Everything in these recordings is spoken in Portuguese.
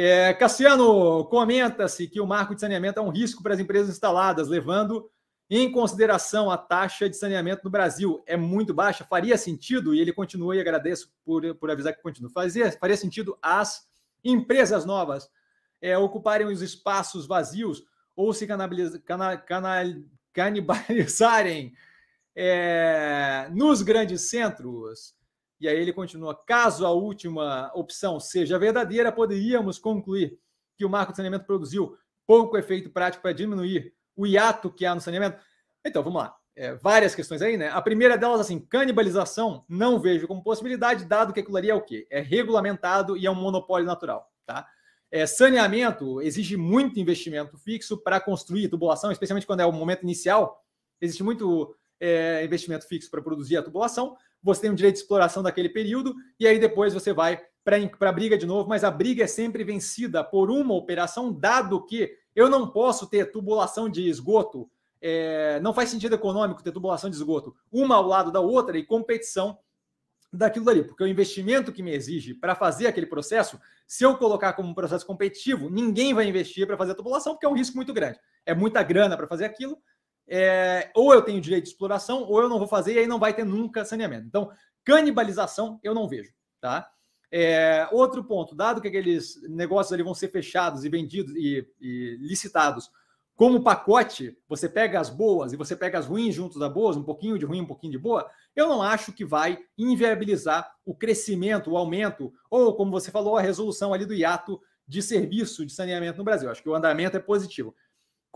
É, Cassiano comenta-se que o marco de saneamento é um risco para as empresas instaladas, levando em consideração a taxa de saneamento no Brasil. É muito baixa, faria sentido, e ele continua e agradeço por, por avisar que continua. Fazia, faria sentido as empresas novas é, ocuparem os espaços vazios ou se canibalizarem é, nos grandes centros. E aí ele continua: caso a última opção seja verdadeira, poderíamos concluir que o marco de saneamento produziu pouco efeito prático para diminuir o hiato que há no saneamento. Então, vamos lá. É, várias questões aí, né? A primeira delas, assim, canibalização, não vejo como possibilidade, dado que aquilo ali é o quê? É regulamentado e é um monopólio natural, tá? É, saneamento exige muito investimento fixo para construir tubulação, especialmente quando é o momento inicial. Existe muito é, investimento fixo para produzir a tubulação você tem um direito de exploração daquele período, e aí depois você vai para a briga de novo, mas a briga é sempre vencida por uma operação, dado que eu não posso ter tubulação de esgoto, é, não faz sentido econômico ter tubulação de esgoto, uma ao lado da outra e competição daquilo dali, porque o investimento que me exige para fazer aquele processo, se eu colocar como um processo competitivo, ninguém vai investir para fazer a tubulação, porque é um risco muito grande. É muita grana para fazer aquilo, é, ou eu tenho direito de exploração, ou eu não vou fazer, e aí não vai ter nunca saneamento. Então, canibalização eu não vejo, tá? É, outro ponto, dado que aqueles negócios ali vão ser fechados e vendidos e, e, licitados como pacote, você pega as boas e você pega as ruins junto da boas, um pouquinho de ruim, um pouquinho de boa, eu não acho que vai inviabilizar o crescimento, o aumento, ou como você falou, a resolução ali do hiato de serviço de saneamento no Brasil. Acho que o andamento é positivo.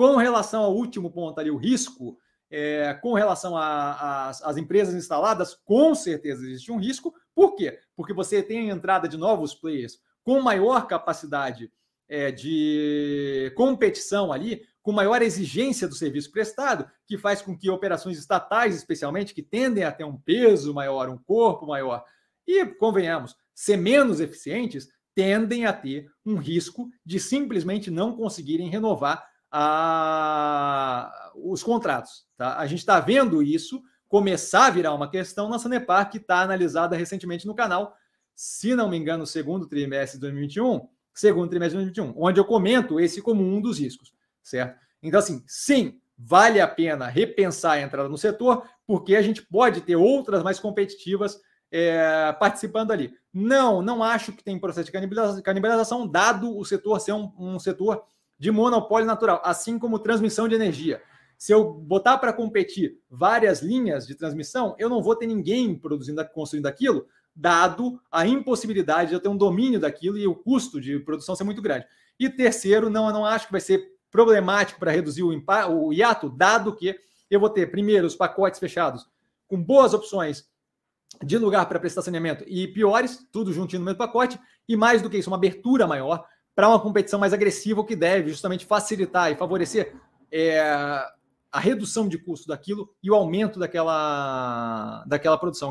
Com relação ao último ponto ali, o risco, é, com relação às empresas instaladas, com certeza existe um risco. Por quê? Porque você tem a entrada de novos players com maior capacidade é, de competição ali, com maior exigência do serviço prestado, que faz com que operações estatais, especialmente, que tendem a ter um peso maior, um corpo maior, e, convenhamos, ser menos eficientes, tendem a ter um risco de simplesmente não conseguirem renovar a, os contratos. Tá? A gente está vendo isso começar a virar uma questão na Sanepar, que está analisada recentemente no canal, se não me engano, segundo trimestre de 2021, segundo trimestre de 2021, onde eu comento esse como um dos riscos, certo? Então, assim, sim, vale a pena repensar a entrada no setor, porque a gente pode ter outras mais competitivas é, participando ali. Não, não acho que tem processo de canibalização, dado o setor ser um, um setor de monopólio natural, assim como transmissão de energia. Se eu botar para competir várias linhas de transmissão, eu não vou ter ninguém produzindo, construindo aquilo, dado a impossibilidade de eu ter um domínio daquilo e o custo de produção ser muito grande. E terceiro, não, eu não acho que vai ser problemático para reduzir o, o hiato, dado que eu vou ter, primeiro, os pacotes fechados com boas opções de lugar para prestar saneamento e piores, tudo juntinho no mesmo pacote, e mais do que isso, uma abertura maior para uma competição mais agressiva, o que deve justamente facilitar e favorecer é, a redução de custo daquilo e o aumento daquela, daquela produção.